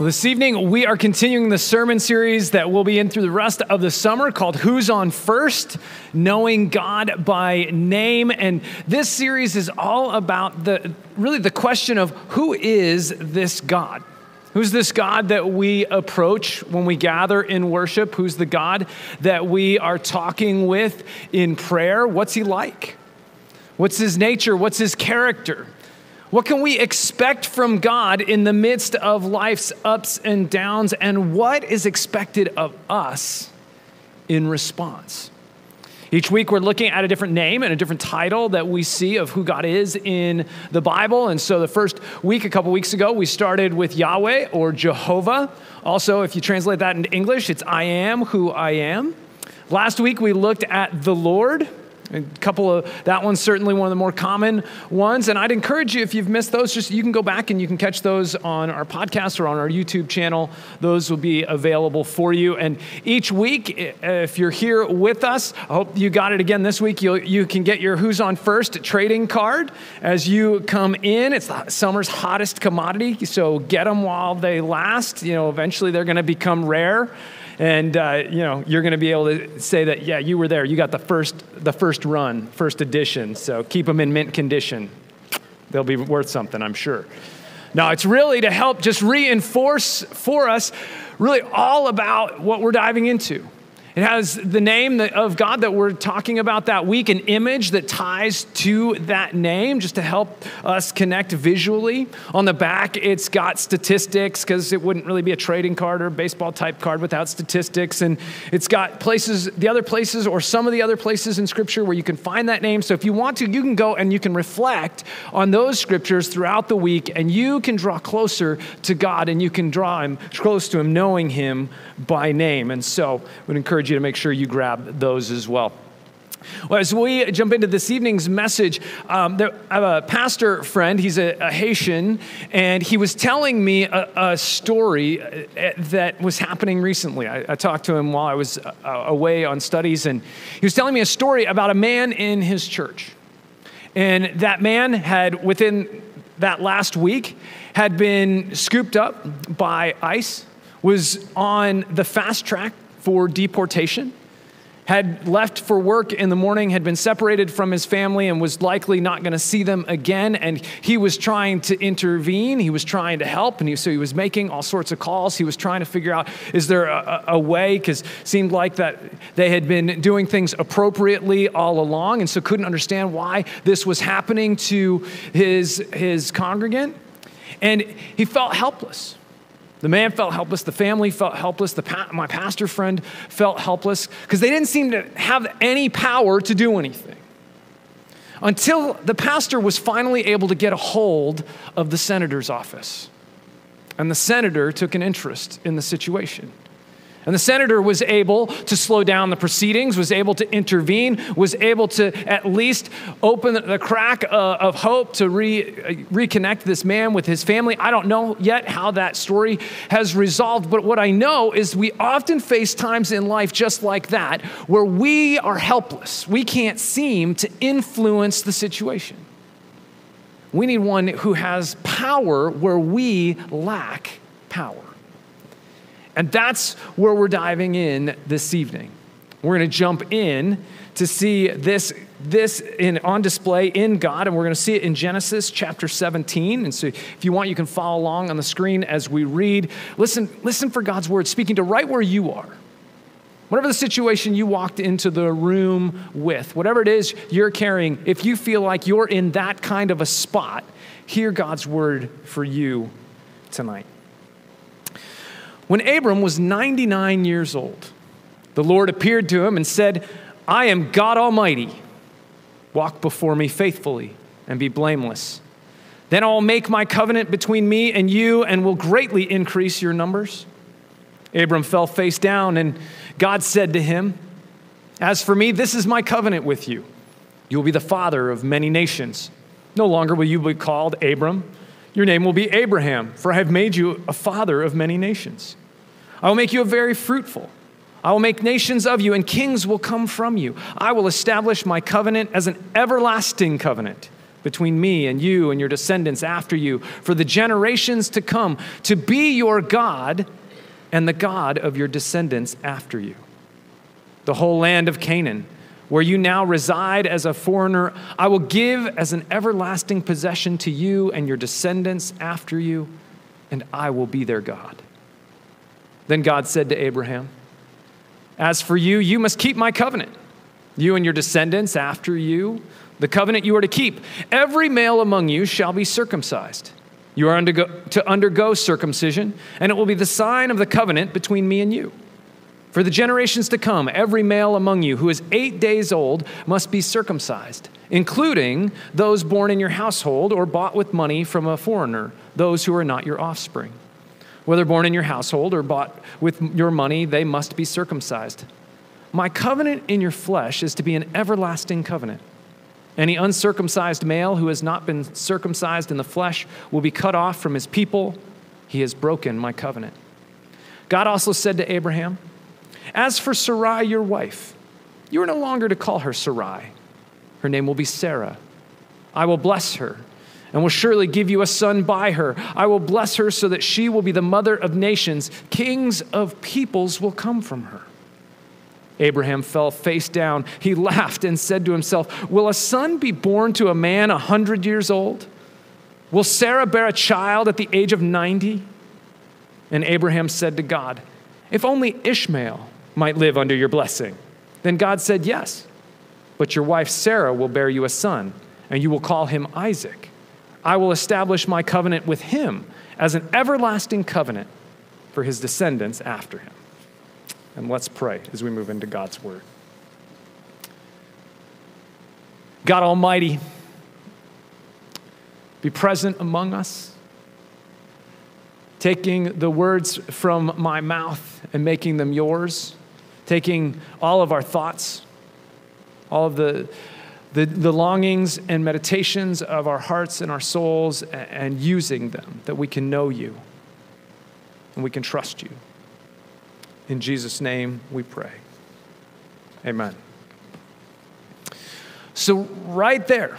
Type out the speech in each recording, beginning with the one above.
Well, this evening we are continuing the sermon series that we'll be in through the rest of the summer called Who's on First? Knowing God by Name. And this series is all about the really the question of who is this God? Who's this God that we approach when we gather in worship? Who's the God that we are talking with in prayer? What's he like? What's his nature? What's his character? What can we expect from God in the midst of life's ups and downs? And what is expected of us in response? Each week, we're looking at a different name and a different title that we see of who God is in the Bible. And so, the first week, a couple weeks ago, we started with Yahweh or Jehovah. Also, if you translate that into English, it's I am who I am. Last week, we looked at the Lord a couple of that one's certainly one of the more common ones, and I'd encourage you if you've missed those, just you can go back and you can catch those on our podcast or on our YouTube channel. Those will be available for you. And each week, if you're here with us, I hope you got it again this week. You you can get your Who's on First trading card as you come in. It's the summer's hottest commodity, so get them while they last. You know, eventually they're going to become rare and uh, you know you're going to be able to say that yeah you were there. You got the first the first run first edition. So keep them in mint condition. They'll be worth something i'm sure. Now it's really to help just reinforce for us really all about what we're diving into it has the name of God that we're talking about that week, an image that ties to that name just to help us connect visually. On the back, it's got statistics because it wouldn't really be a trading card or baseball type card without statistics. And it's got places, the other places, or some of the other places in Scripture where you can find that name. So if you want to, you can go and you can reflect on those scriptures throughout the week and you can draw closer to God and you can draw him close to Him, knowing Him by name. And so I would encourage you to make sure you grab those as well. Well, as we jump into this evening's message, um, there, I have a pastor friend. He's a, a Haitian, and he was telling me a, a, story uh, that was happening recently. I, I talked to him while I was uh, away on studies, and he was telling me a story about a man in his church. And that man had, within that last week, had been scooped up by ICE was on the fast track for deportation, had left for work in the morning, had been separated from his family, and was likely not going to see them again. And he was trying to intervene. He was trying to help. And he, so he was making all sorts of calls. He was trying to figure out is there a, a way? Because seemed like that they had been doing things appropriately all along. And so couldn't understand why this was happening to his, his congregant. And he felt helpless. The man felt helpless. The family felt helpless. Pa- my pastor friend felt helpless because they didn't seem to have any power to do anything. Until the pastor was finally able to get a hold of the senator's office. And the senator took an interest in the situation. And the senator was able to slow down the proceedings, was able to intervene, was able to at least open the crack uh, of hope to re- uh, reconnect this man with his family. I don't know yet how that story has resolved, but what I know is we often face times in life just like that where we are helpless. We can't seem to influence the situation. We need one who has power where we lack power. And that's where we're diving in this evening. We're going to jump in to see this, this in, on display in God, and we're going to see it in Genesis chapter 17. And so if you want, you can follow along on the screen as we read. Listen, listen for God's word speaking to right where you are. Whatever the situation you walked into the room with, whatever it is you're carrying, if you feel like you're in that kind of a spot, hear God's word for you tonight. When Abram was 99 years old, the Lord appeared to him and said, I am God Almighty. Walk before me faithfully and be blameless. Then I'll make my covenant between me and you and will greatly increase your numbers. Abram fell face down, and God said to him, As for me, this is my covenant with you. You will be the father of many nations. No longer will you be called Abram. Your name will be Abraham, for I have made you a father of many nations. I will make you a very fruitful. I will make nations of you, and kings will come from you. I will establish my covenant as an everlasting covenant between me and you and your descendants after you for the generations to come, to be your God and the God of your descendants after you. The whole land of Canaan, where you now reside as a foreigner, I will give as an everlasting possession to you and your descendants after you, and I will be their God. Then God said to Abraham, As for you, you must keep my covenant, you and your descendants after you, the covenant you are to keep. Every male among you shall be circumcised. You are undergo, to undergo circumcision, and it will be the sign of the covenant between me and you. For the generations to come, every male among you who is eight days old must be circumcised, including those born in your household or bought with money from a foreigner, those who are not your offspring. Whether born in your household or bought with your money, they must be circumcised. My covenant in your flesh is to be an everlasting covenant. Any uncircumcised male who has not been circumcised in the flesh will be cut off from his people. He has broken my covenant. God also said to Abraham, As for Sarai, your wife, you are no longer to call her Sarai. Her name will be Sarah. I will bless her and will surely give you a son by her. I will bless her so that she will be the mother of nations. Kings of peoples will come from her. Abraham fell face down. He laughed and said to himself, Will a son be born to a man a hundred years old? Will Sarah bear a child at the age of 90? And Abraham said to God, If only Ishmael might live under your blessing. Then God said, Yes, but your wife Sarah will bear you a son, and you will call him Isaac. I will establish my covenant with him as an everlasting covenant for his descendants after him. And let's pray as we move into God's Word. God Almighty, be present among us, taking the words from my mouth and making them yours, taking all of our thoughts, all of the, the, the longings and meditations of our hearts and our souls, and, and using them that we can know you and we can trust you. In Jesus' name we pray. Amen. So, right there,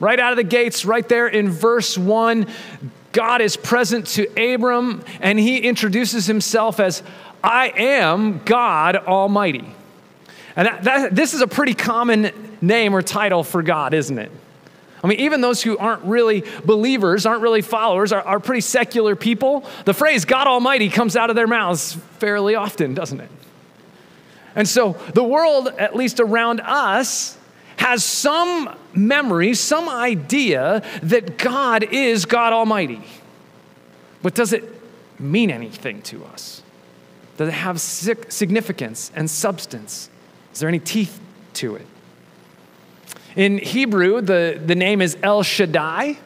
right out of the gates, right there in verse 1, God is present to Abram and he introduces himself as, I am God Almighty. And that, that, this is a pretty common name or title for God, isn't it? I mean, even those who aren't really believers, aren't really followers, are, are pretty secular people. The phrase God Almighty comes out of their mouths fairly often, doesn't it? And so the world, at least around us, has some memory, some idea that God is God Almighty. But does it mean anything to us? Does it have significance and substance? Is there any teeth to it? In Hebrew, the, the name is El Shaddai.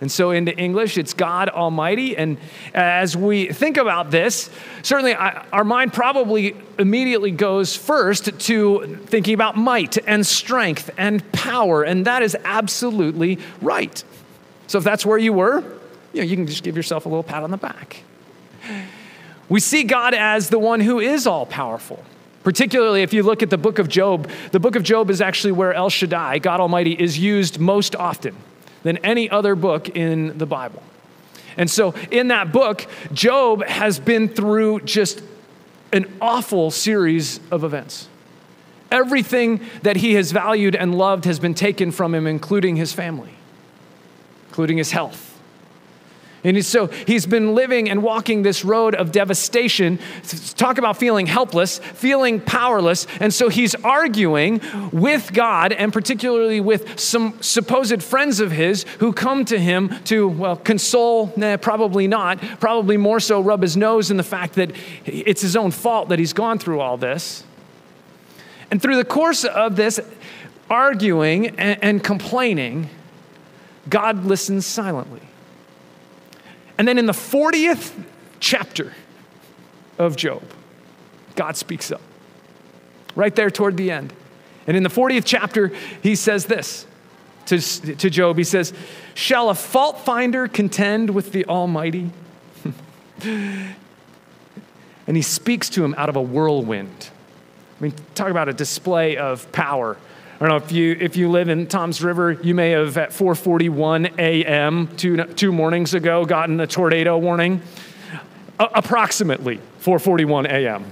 And so into English, it's God Almighty. And as we think about this, certainly our mind probably immediately goes first to thinking about might and strength and power. And that is absolutely right. So if that's where you were, you, know, you can just give yourself a little pat on the back. We see God as the one who is all powerful. Particularly if you look at the book of Job, the book of Job is actually where El Shaddai, God Almighty, is used most often than any other book in the Bible. And so in that book, Job has been through just an awful series of events. Everything that he has valued and loved has been taken from him, including his family, including his health and so he's been living and walking this road of devastation. Talk about feeling helpless, feeling powerless. And so he's arguing with God and particularly with some supposed friends of his who come to him to, well, console, nah, probably not, probably more so rub his nose in the fact that it's his own fault that he's gone through all this. And through the course of this arguing and, and complaining, God listens silently. And then in the 40th chapter, of Job, God speaks up. Right there toward the end. And in the 40th chapter, he says this to, to Job. He says, Shall a fault finder contend with the Almighty? and he speaks to him out of a whirlwind. I mean, talk about a display of power. I don't know if you if you live in Toms River, you may have at 4:41 a.m. two two mornings ago gotten a tornado warning. A- approximately 4:41 a.m.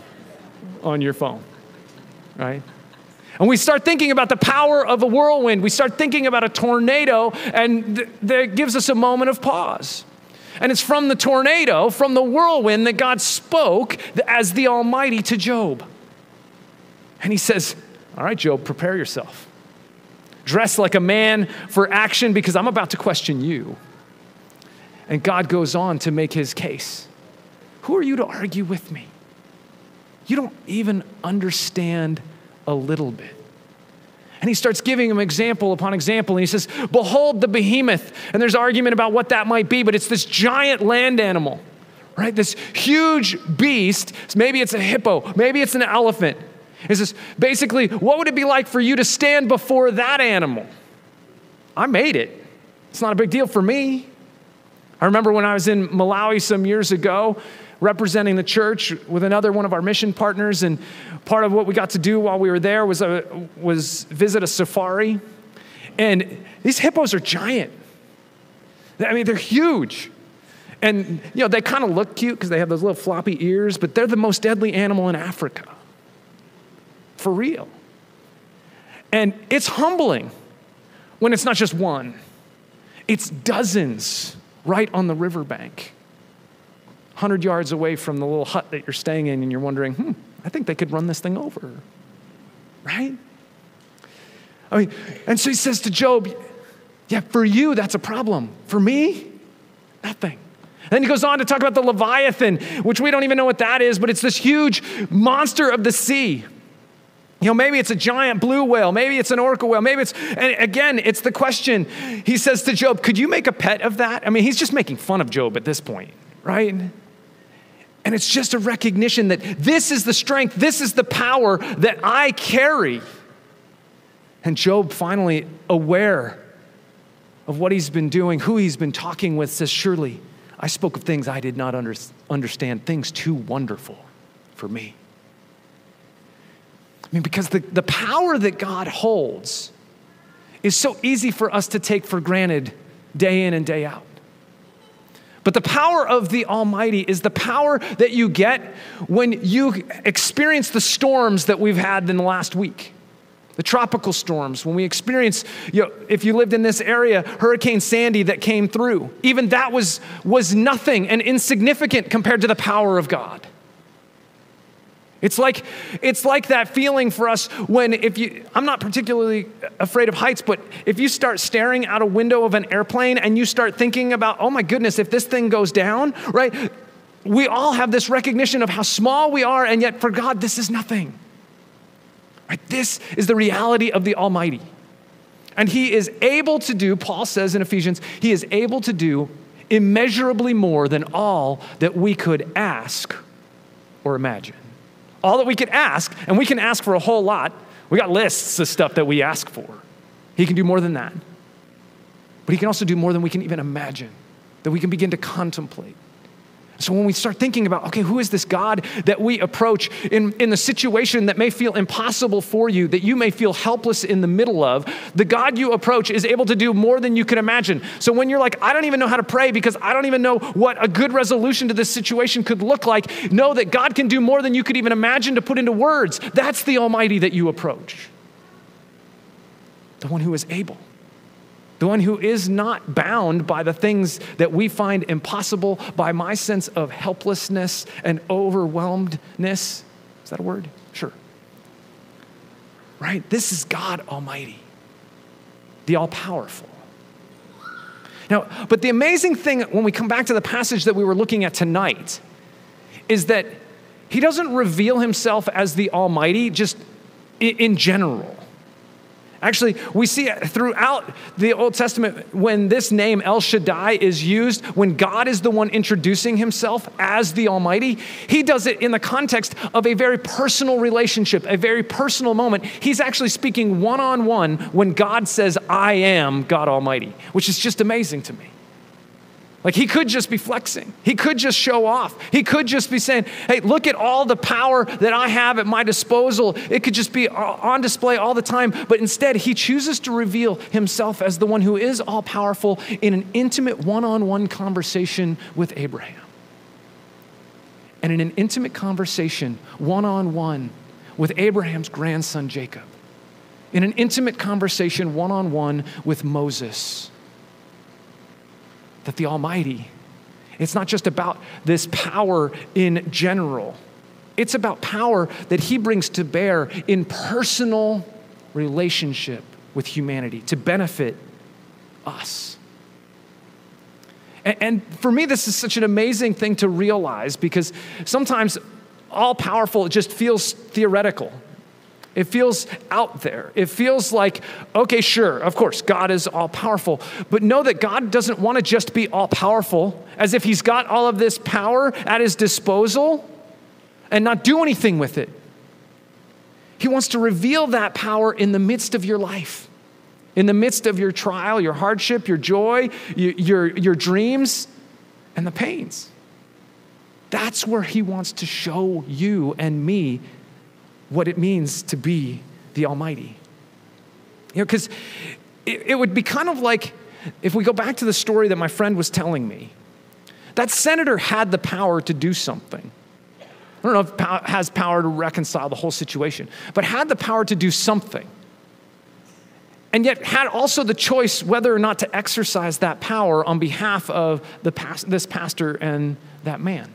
on your phone, right? And we start thinking about the power of a whirlwind. We start thinking about a tornado, and th- that gives us a moment of pause. And it's from the tornado, from the whirlwind, that God spoke as the Almighty to Job. And he says, All right, Job, prepare yourself. Dress like a man for action because I'm about to question you. And God goes on to make his case. Who are you to argue with me? You don't even understand a little bit. And he starts giving him example upon example. And he says, Behold the behemoth. And there's argument about what that might be, but it's this giant land animal, right? This huge beast. Maybe it's a hippo, maybe it's an elephant. He says, basically, what would it be like for you to stand before that animal? I made it. It's not a big deal for me. I remember when I was in Malawi some years ago, representing the church with another one of our mission partners. And part of what we got to do while we were there was, a, was visit a safari. And these hippos are giant. I mean, they're huge. And, you know, they kind of look cute because they have those little floppy ears, but they're the most deadly animal in Africa. For real. And it's humbling when it's not just one, it's dozens right on the riverbank. 100 yards away from the little hut that you're staying in, and you're wondering, hmm, I think they could run this thing over. Right? I mean, and so he says to Job, Yeah, for you, that's a problem. For me, nothing. Then he goes on to talk about the Leviathan, which we don't even know what that is, but it's this huge monster of the sea. You know, maybe it's a giant blue whale, maybe it's an orca whale, maybe it's, and again, it's the question. He says to Job, Could you make a pet of that? I mean, he's just making fun of Job at this point, right? And it's just a recognition that this is the strength, this is the power that I carry. And Job, finally aware of what he's been doing, who he's been talking with, says, Surely I spoke of things I did not under- understand, things too wonderful for me. Mean, because the, the power that God holds is so easy for us to take for granted day in and day out. But the power of the Almighty is the power that you get when you experience the storms that we've had in the last week. The tropical storms, when we experience, you know, if you lived in this area, Hurricane Sandy that came through, even that was, was nothing and insignificant compared to the power of God. It's like, it's like that feeling for us when if you, I'm not particularly afraid of heights, but if you start staring out a window of an airplane and you start thinking about, oh my goodness, if this thing goes down, right? We all have this recognition of how small we are, and yet for God, this is nothing. Right? This is the reality of the Almighty. And He is able to do, Paul says in Ephesians, He is able to do immeasurably more than all that we could ask or imagine all that we can ask, and we can ask for a whole lot. We got lists of stuff that we ask for. He can do more than that. But He can also do more than we can even imagine, that we can begin to contemplate. So when we start thinking about, okay, who is this God that we approach in, in the situation that may feel impossible for you, that you may feel helpless in the middle of, the God you approach is able to do more than you can imagine. So when you're like, I don't even know how to pray because I don't even know what a good resolution to this situation could look like, know that God can do more than you could even imagine to put into words. That's the Almighty that you approach. The one who is able the one who is not bound by the things that we find impossible, by my sense of helplessness and overwhelmedness. Is that a word? Sure. Right? This is God Almighty, the all powerful. Now, but the amazing thing when we come back to the passage that we were looking at tonight is that he doesn't reveal himself as the Almighty just in general. Actually, we see throughout the Old Testament when this name El Shaddai is used, when God is the one introducing himself as the Almighty, he does it in the context of a very personal relationship, a very personal moment. He's actually speaking one on one when God says, I am God Almighty, which is just amazing to me. Like he could just be flexing. He could just show off. He could just be saying, hey, look at all the power that I have at my disposal. It could just be uh, on display all the time. But instead, he chooses to reveal himself as the one who is all powerful in an intimate one on one conversation with Abraham. And in an intimate conversation, one on one, with Abraham's grandson Jacob. In an intimate conversation, one on one, with Moses that the Almighty, it's not just about this power in general, it's about power that He brings to bear in personal relationship with humanity to benefit us. And, and for me, this is such an amazing thing to realize because sometimes all powerful it just feels theoretical. It feels out there. It feels like, okay, sure, of course, God is all powerful. But know that God doesn't want to just be all powerful as if He's got all of this power at His disposal and not do anything with it. He wants to reveal that power in the midst of your life, in the midst of your trial, your hardship, your joy, your, your, your dreams, and the pains. That's where He wants to show you and me what it means to be the Almighty. You know, because it, it would be kind of like if we go back to the story that my friend was telling me, that senator had the power to do something. I don't know if it has power to reconcile the whole situation, but had the power to do something. And yet had also the choice whether or not to exercise that power on behalf of the past, this pastor and that man.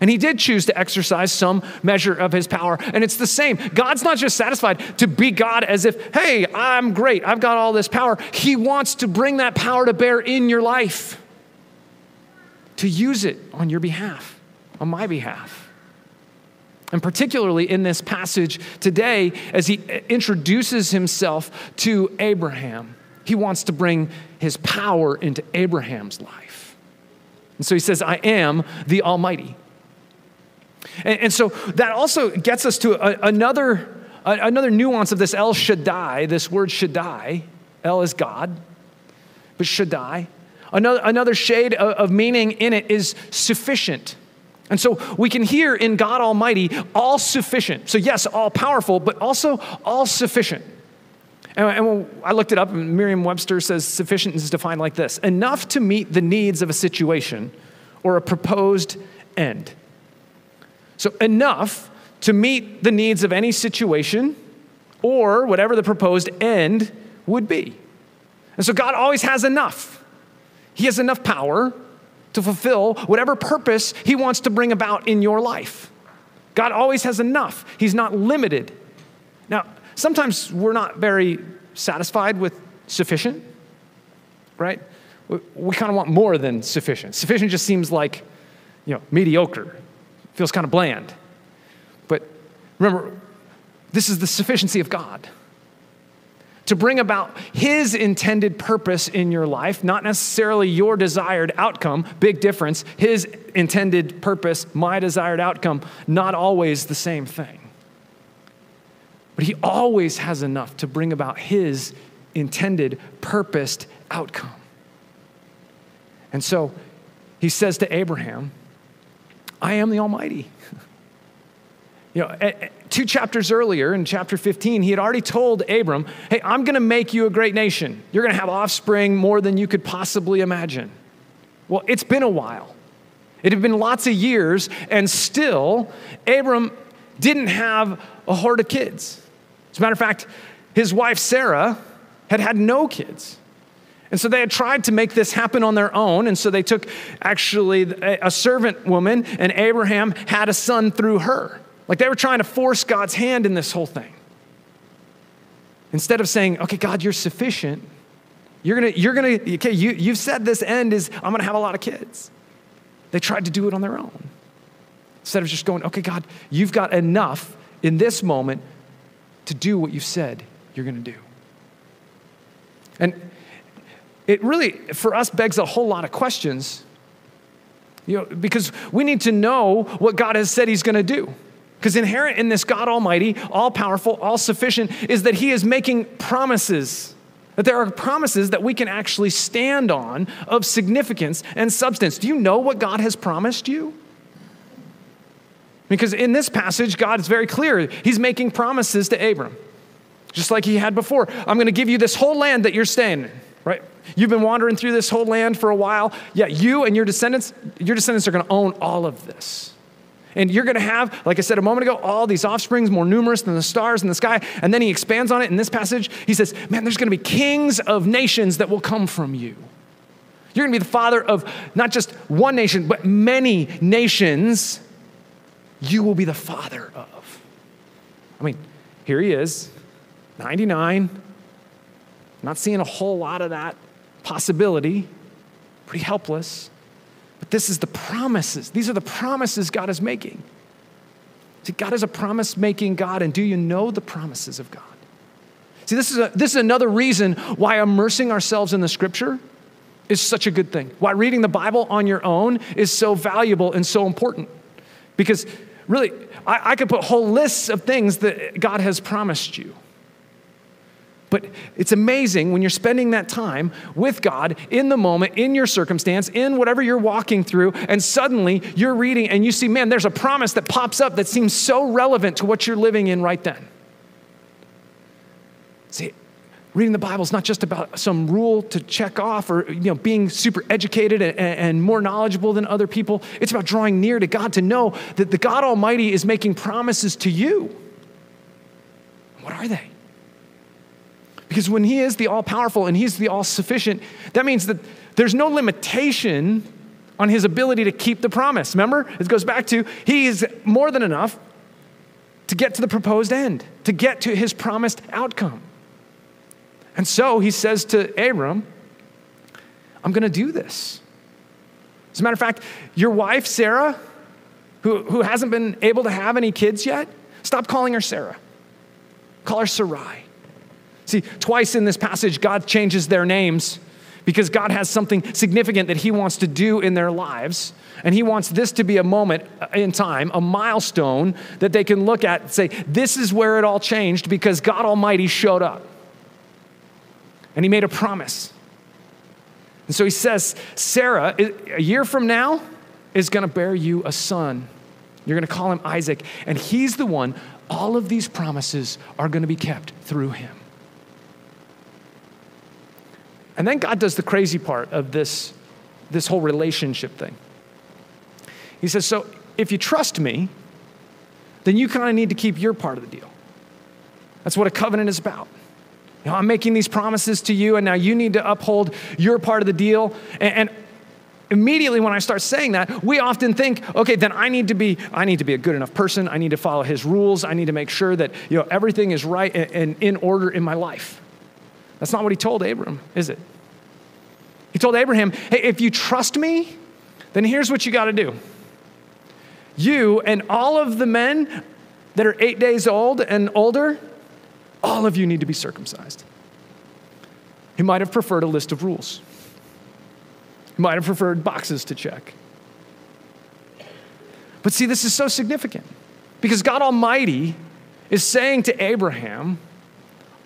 And he did choose to exercise some measure of his power. And it's the same. God's not just satisfied to be God as if, hey, I'm great, I've got all this power. He wants to bring that power to bear in your life, to use it on your behalf, on my behalf. And particularly in this passage today, as he introduces himself to Abraham, he wants to bring his power into Abraham's life. And so he says, I am the Almighty. And, and so that also gets us to a, another, a, another nuance of this El Shaddai, this word Shaddai. El is God, but Shaddai. Another, another shade of, of meaning in it is sufficient. And so we can hear in God Almighty all sufficient. So, yes, all powerful, but also all sufficient. And, and I looked it up, and Merriam Webster says sufficient is defined like this enough to meet the needs of a situation or a proposed end. So, enough to meet the needs of any situation or whatever the proposed end would be. And so, God always has enough. He has enough power to fulfill whatever purpose He wants to bring about in your life. God always has enough, He's not limited. Now, sometimes we're not very satisfied with sufficient, right? We, we kind of want more than sufficient. Sufficient just seems like, you know, mediocre feels kind of bland. But remember, this is the sufficiency of God to bring about His intended purpose in your life, not necessarily your desired outcome. Big difference. His intended purpose, my desired outcome, not always the same thing. But He always has enough to bring about His intended, purposed outcome. And so He says to Abraham, I am the Almighty. You know, two chapters earlier, in chapter 15, he had already told Abram, Hey, I'm going to make you a great nation. You're going to have offspring more than you could possibly imagine. Well, it's been a while. It had been lots of years, and still, Abram didn't have a horde of kids. As a matter of fact, his wife Sarah had had no kids. And so they had tried to make this happen on their own. And so they took actually a servant woman, and Abraham had a son through her. Like they were trying to force God's hand in this whole thing. Instead of saying, okay, God, you're sufficient, you're gonna, you're gonna, okay, you, you've said this end is, I'm gonna have a lot of kids. They tried to do it on their own. Instead of just going, okay, God, you've got enough in this moment to do what you said you're gonna do. And it really, for us, begs a whole lot of questions. You know, because we need to know what God has said He's going to do. Because inherent in this God Almighty, all powerful, all sufficient, is that He is making promises. That there are promises that we can actually stand on of significance and substance. Do you know what God has promised you? Because in this passage, God is very clear. He's making promises to Abram, just like He had before. I'm going to give you this whole land that you're staying in, right? You've been wandering through this whole land for a while. Yeah, you and your descendants, your descendants are going to own all of this. And you're going to have, like I said a moment ago, all these offsprings more numerous than the stars in the sky. And then he expands on it in this passage. He says, Man, there's going to be kings of nations that will come from you. You're going to be the father of not just one nation, but many nations. You will be the father of. I mean, here he is, 99. Not seeing a whole lot of that possibility, pretty helpless. But this is the promises. These are the promises God is making. See, God is a promise making God, and do you know the promises of God? See, this is, a, this is another reason why immersing ourselves in the scripture is such a good thing. Why reading the Bible on your own is so valuable and so important. Because really, I, I could put whole lists of things that God has promised you. But it's amazing when you're spending that time with God in the moment, in your circumstance, in whatever you're walking through, and suddenly you're reading and you see, man, there's a promise that pops up that seems so relevant to what you're living in right then. See, reading the Bible is not just about some rule to check off or you know, being super educated and, and more knowledgeable than other people. It's about drawing near to God to know that the God Almighty is making promises to you. What are they? Because when He is the all powerful and He's the all sufficient, that means that there's no limitation on His ability to keep the promise. Remember? It goes back to He is more than enough to get to the proposed end, to get to His promised outcome. And so He says to Abram, I'm going to do this. As a matter of fact, your wife, Sarah, who, who hasn't been able to have any kids yet, stop calling her Sarah. Call her Sarai. See, twice in this passage, God changes their names because God has something significant that He wants to do in their lives. And He wants this to be a moment in time, a milestone that they can look at and say, This is where it all changed because God Almighty showed up. And He made a promise. And so He says, Sarah, a year from now, is going to bear you a son. You're going to call him Isaac. And He's the one, all of these promises are going to be kept through Him. And then God does the crazy part of this, this whole relationship thing. He says, So if you trust me, then you kind of need to keep your part of the deal. That's what a covenant is about. You know, I'm making these promises to you, and now you need to uphold your part of the deal. And, and immediately when I start saying that, we often think, okay, then I need to be, I need to be a good enough person. I need to follow his rules. I need to make sure that you know everything is right and in order in my life. That's not what he told Abram, is it? He told Abraham, hey, if you trust me, then here's what you got to do. You and all of the men that are eight days old and older, all of you need to be circumcised. He might have preferred a list of rules, he might have preferred boxes to check. But see, this is so significant because God Almighty is saying to Abraham,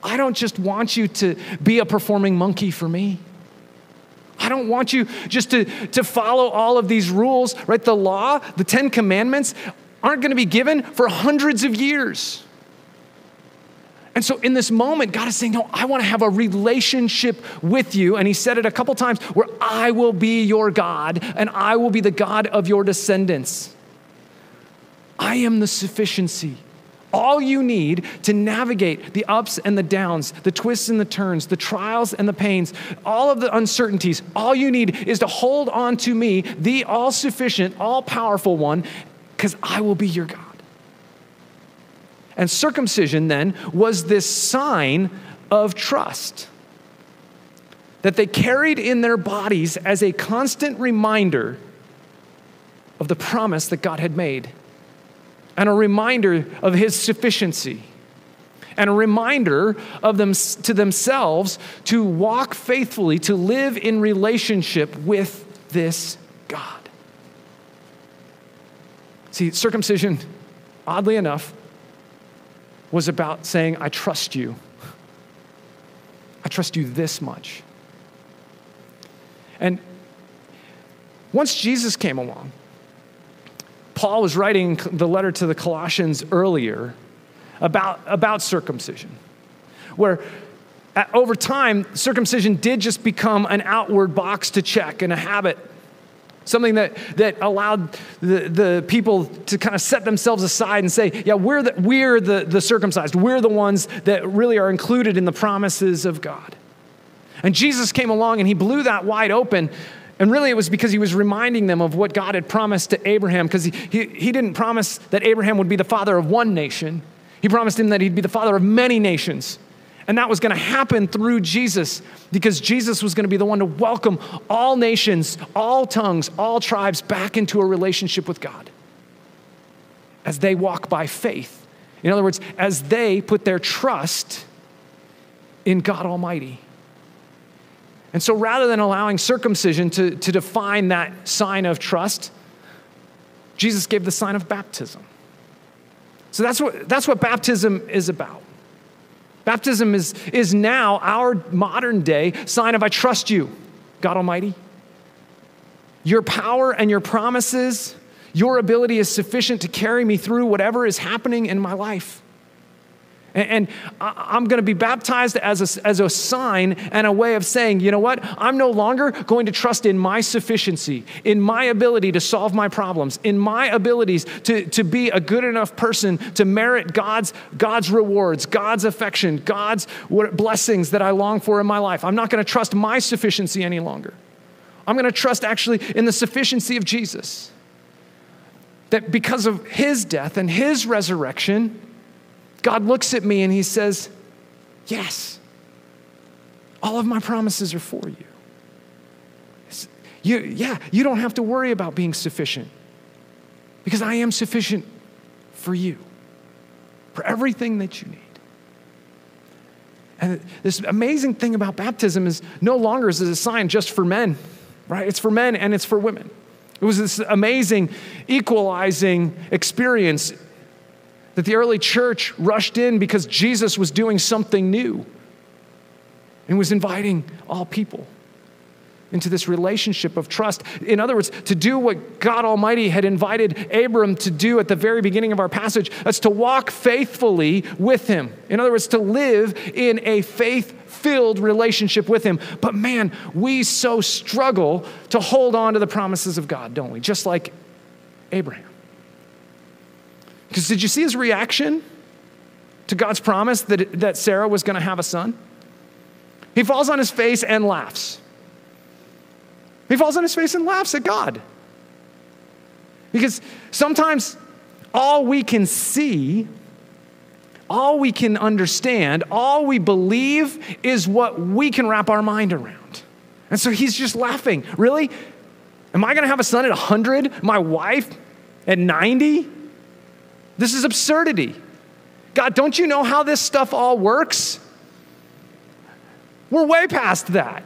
I don't just want you to be a performing monkey for me. I don't want you just to, to follow all of these rules, right? The law, the Ten Commandments aren't going to be given for hundreds of years. And so, in this moment, God is saying, No, I want to have a relationship with you. And He said it a couple times where I will be your God and I will be the God of your descendants. I am the sufficiency all you need to navigate the ups and the downs, the twists and the turns, the trials and the pains, all of the uncertainties, all you need is to hold on to me, the all sufficient, all powerful one, because I will be your God. And circumcision then was this sign of trust that they carried in their bodies as a constant reminder of the promise that God had made and a reminder of his sufficiency. and a reminder of them to themselves to walk faithfully, to live in relationship with this God. See, circumcision, oddly enough, was about saying, I trust you. I trust you this much. And once Jesus came along, Paul was writing the letter to the Colossians earlier about, about circumcision, where at, over time, circumcision did just become an outward box to check and a habit. Something that, that allowed the, the people to kind of set themselves aside and say, yeah, we're, the, we're the, the circumcised. We're the ones that really are included in the promises of God. And Jesus came along and he blew that wide open. And really, it was because he was reminding them of what God had promised to Abraham, because he, he, he didn't promise that Abraham would be the father of one nation. He promised him that he'd be the father of many nations. And that was going to happen through Jesus because Jesus was going to be the one to welcome all nations, all tongues, all tribes back into a relationship with God as they walk by faith. In other words, as they put their trust in God Almighty. And so rather than allowing circumcision to, to define that sign of trust, Jesus gave the sign of baptism. So that's what, that's what baptism is about. Baptism is, is now our modern day sign of I trust you, God Almighty. Your power and your promises, your ability is sufficient to carry me through whatever is happening in my life. And, I'm going to be baptized as a, as a sign and a way of saying, you know what? I'm no longer going to trust in my sufficiency, in my ability to solve my problems, in my abilities to, to be a good enough person to merit God's, God's rewards, God's affection, God's blessings that I long for in my life. I'm not going to trust my sufficiency any longer. I'm going to trust actually in the sufficiency of Jesus. That because of his death and his resurrection, God looks at me and he says, Yes, all of my promises are for you. you. Yeah, you don't have to worry about being sufficient because I am sufficient for you, for everything that you need. And this amazing thing about baptism is no longer is it a sign just for men, right? It's for men and it's for women. It was this amazing equalizing experience that the early church rushed in because Jesus was doing something new and was inviting all people into this relationship of trust. In other words, to do what God Almighty had invited Abram to do at the very beginning of our passage, that's to walk faithfully with Him. In other words, to live in a faith filled relationship with Him. But man, we so struggle to hold on to the promises of God, don't we? Just like Abraham. Because did you see his reaction to God's promise that, that Sarah was going to have a son? He falls on his face and laughs. He falls on his face and laughs at God. Because sometimes all we can see, all we can understand, all we believe is what we can wrap our mind around. And so he's just laughing. Really? Am I going to have a son at 100? My wife at 90? This is absurdity. God, don't you know how this stuff all works? We're way past that.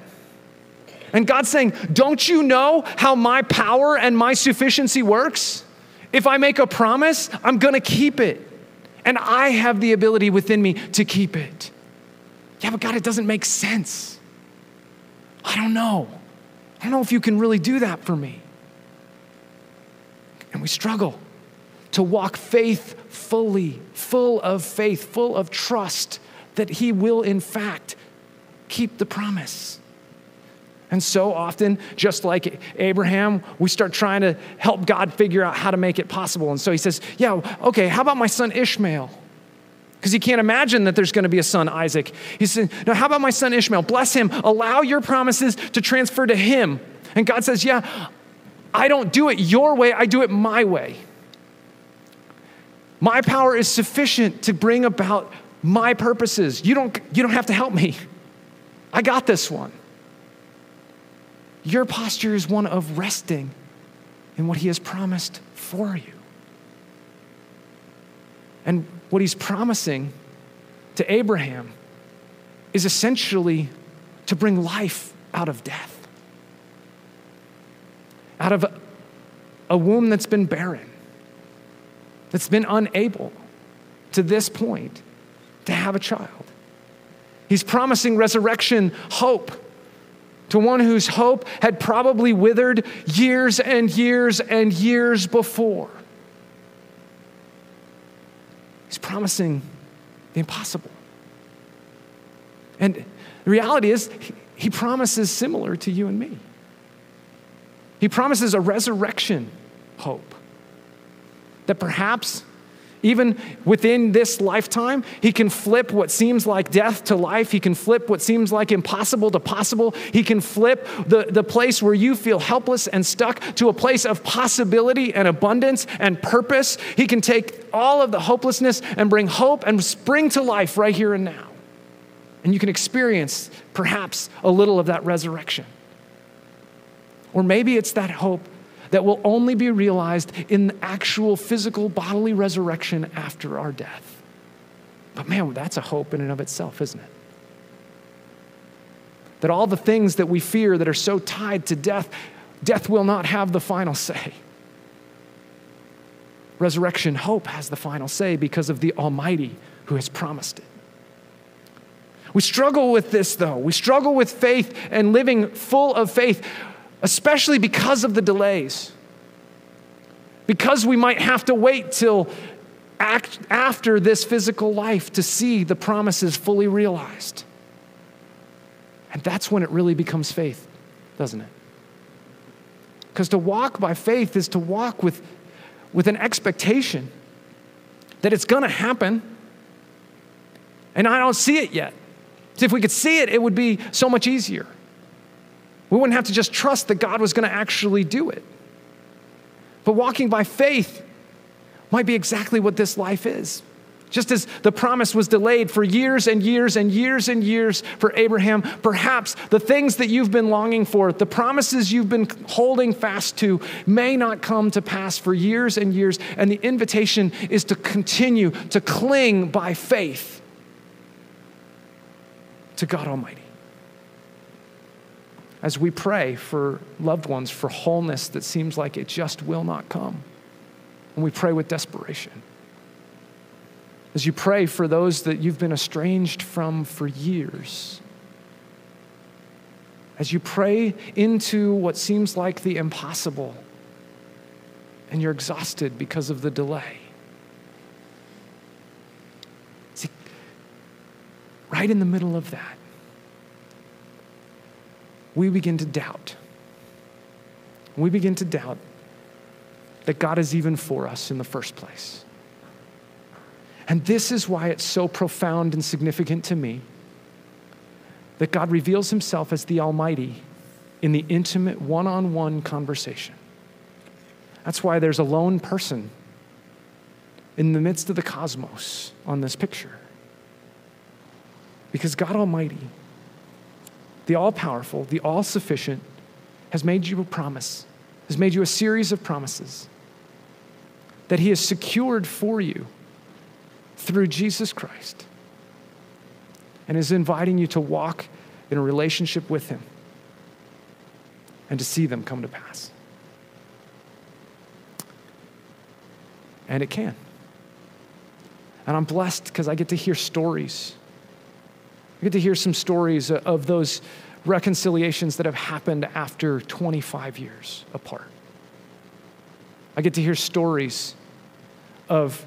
And God's saying, Don't you know how my power and my sufficiency works? If I make a promise, I'm gonna keep it. And I have the ability within me to keep it. Yeah, but God, it doesn't make sense. I don't know. I don't know if you can really do that for me. And we struggle to walk faithfully, full of faith, full of trust that He will, in fact, keep the promise. And so often, just like Abraham, we start trying to help God figure out how to make it possible. And so he says, Yeah, okay, how about my son Ishmael? Because he can't imagine that there's going to be a son, Isaac. He said, Now, how about my son Ishmael? Bless him. Allow your promises to transfer to him. And God says, Yeah, I don't do it your way, I do it my way. My power is sufficient to bring about my purposes. You don't, you don't have to help me. I got this one. Your posture is one of resting in what He has promised for you. And what He's promising to Abraham is essentially to bring life out of death, out of a womb that's been barren, that's been unable to this point to have a child. He's promising resurrection hope to one whose hope had probably withered years and years and years before. He's promising the impossible. And the reality is, he promises similar to you and me. He promises a resurrection hope that perhaps even within this lifetime, he can flip what seems like death to life. He can flip what seems like impossible to possible. He can flip the, the place where you feel helpless and stuck to a place of possibility and abundance and purpose. He can take all of the hopelessness and bring hope and spring to life right here and now. And you can experience perhaps a little of that resurrection. Or maybe it's that hope that will only be realized in actual physical bodily resurrection after our death. But man, that's a hope in and of itself, isn't it? That all the things that we fear that are so tied to death, death will not have the final say. Resurrection hope has the final say because of the Almighty who has promised it. We struggle with this, though. We struggle with faith and living full of faith especially because of the delays. Because we might have to wait till act after this physical life to see the promises fully realized. And that's when it really becomes faith, doesn't it? Because to walk by faith is to walk with, with an expectation that it's going to happen, and I don't see it yet. See, if we could see it, it would be so much easier. We wouldn't have to just trust that God was going to actually do it. But walking by faith might be exactly what this life is. Just as the promise was delayed for years and years and years and years for Abraham, perhaps the things that you've been longing for, the promises you've been holding fast to, may not come to pass for years and years. And the invitation is to continue to cling by faith to God Almighty as we pray for loved ones for wholeness that seems like it just will not come. And we pray with desperation. As you pray for those that you've been estranged from for years. As you pray into what seems like the impossible and you're exhausted because of the delay. See, right in the middle of that, we begin to doubt. We begin to doubt that God is even for us in the first place. And this is why it's so profound and significant to me that God reveals himself as the Almighty in the intimate one on one conversation. That's why there's a lone person in the midst of the cosmos on this picture. Because God Almighty the all powerful, the all sufficient, has made you a promise, has made you a series of promises that He has secured for you through Jesus Christ and is inviting you to walk in a relationship with Him and to see them come to pass. And it can. And I'm blessed because I get to hear stories I get to hear some stories of those reconciliations that have happened after 25 years apart. I get to hear stories of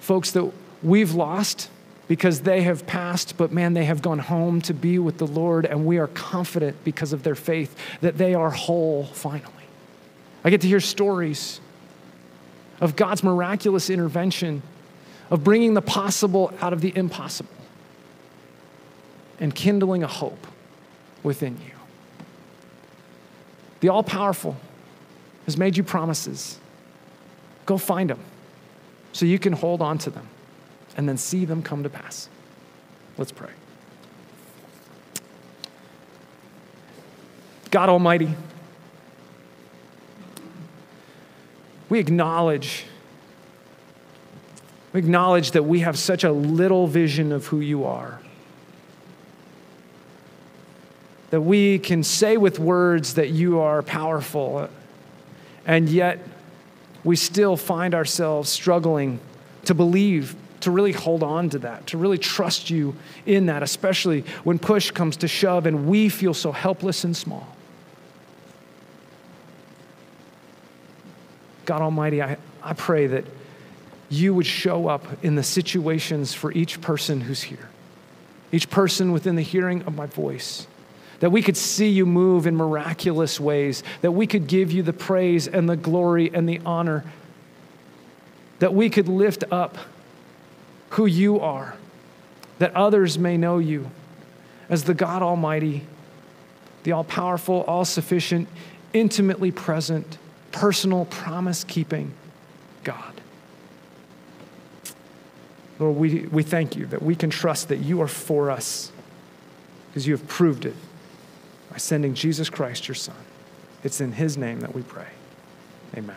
folks that we've lost because they have passed, but man, they have gone home to be with the Lord, and we are confident because of their faith that they are whole finally. I get to hear stories of God's miraculous intervention of bringing the possible out of the impossible and kindling a hope within you. The all powerful has made you promises. Go find them so you can hold on to them and then see them come to pass. Let's pray. God Almighty, we acknowledge We acknowledge that we have such a little vision of who you are. That we can say with words that you are powerful, and yet we still find ourselves struggling to believe, to really hold on to that, to really trust you in that, especially when push comes to shove and we feel so helpless and small. God Almighty, I, I pray that you would show up in the situations for each person who's here, each person within the hearing of my voice. That we could see you move in miraculous ways, that we could give you the praise and the glory and the honor, that we could lift up who you are, that others may know you as the God Almighty, the all powerful, all sufficient, intimately present, personal, promise keeping God. Lord, we, we thank you that we can trust that you are for us because you have proved it by sending Jesus Christ, your Son. It's in his name that we pray. Amen.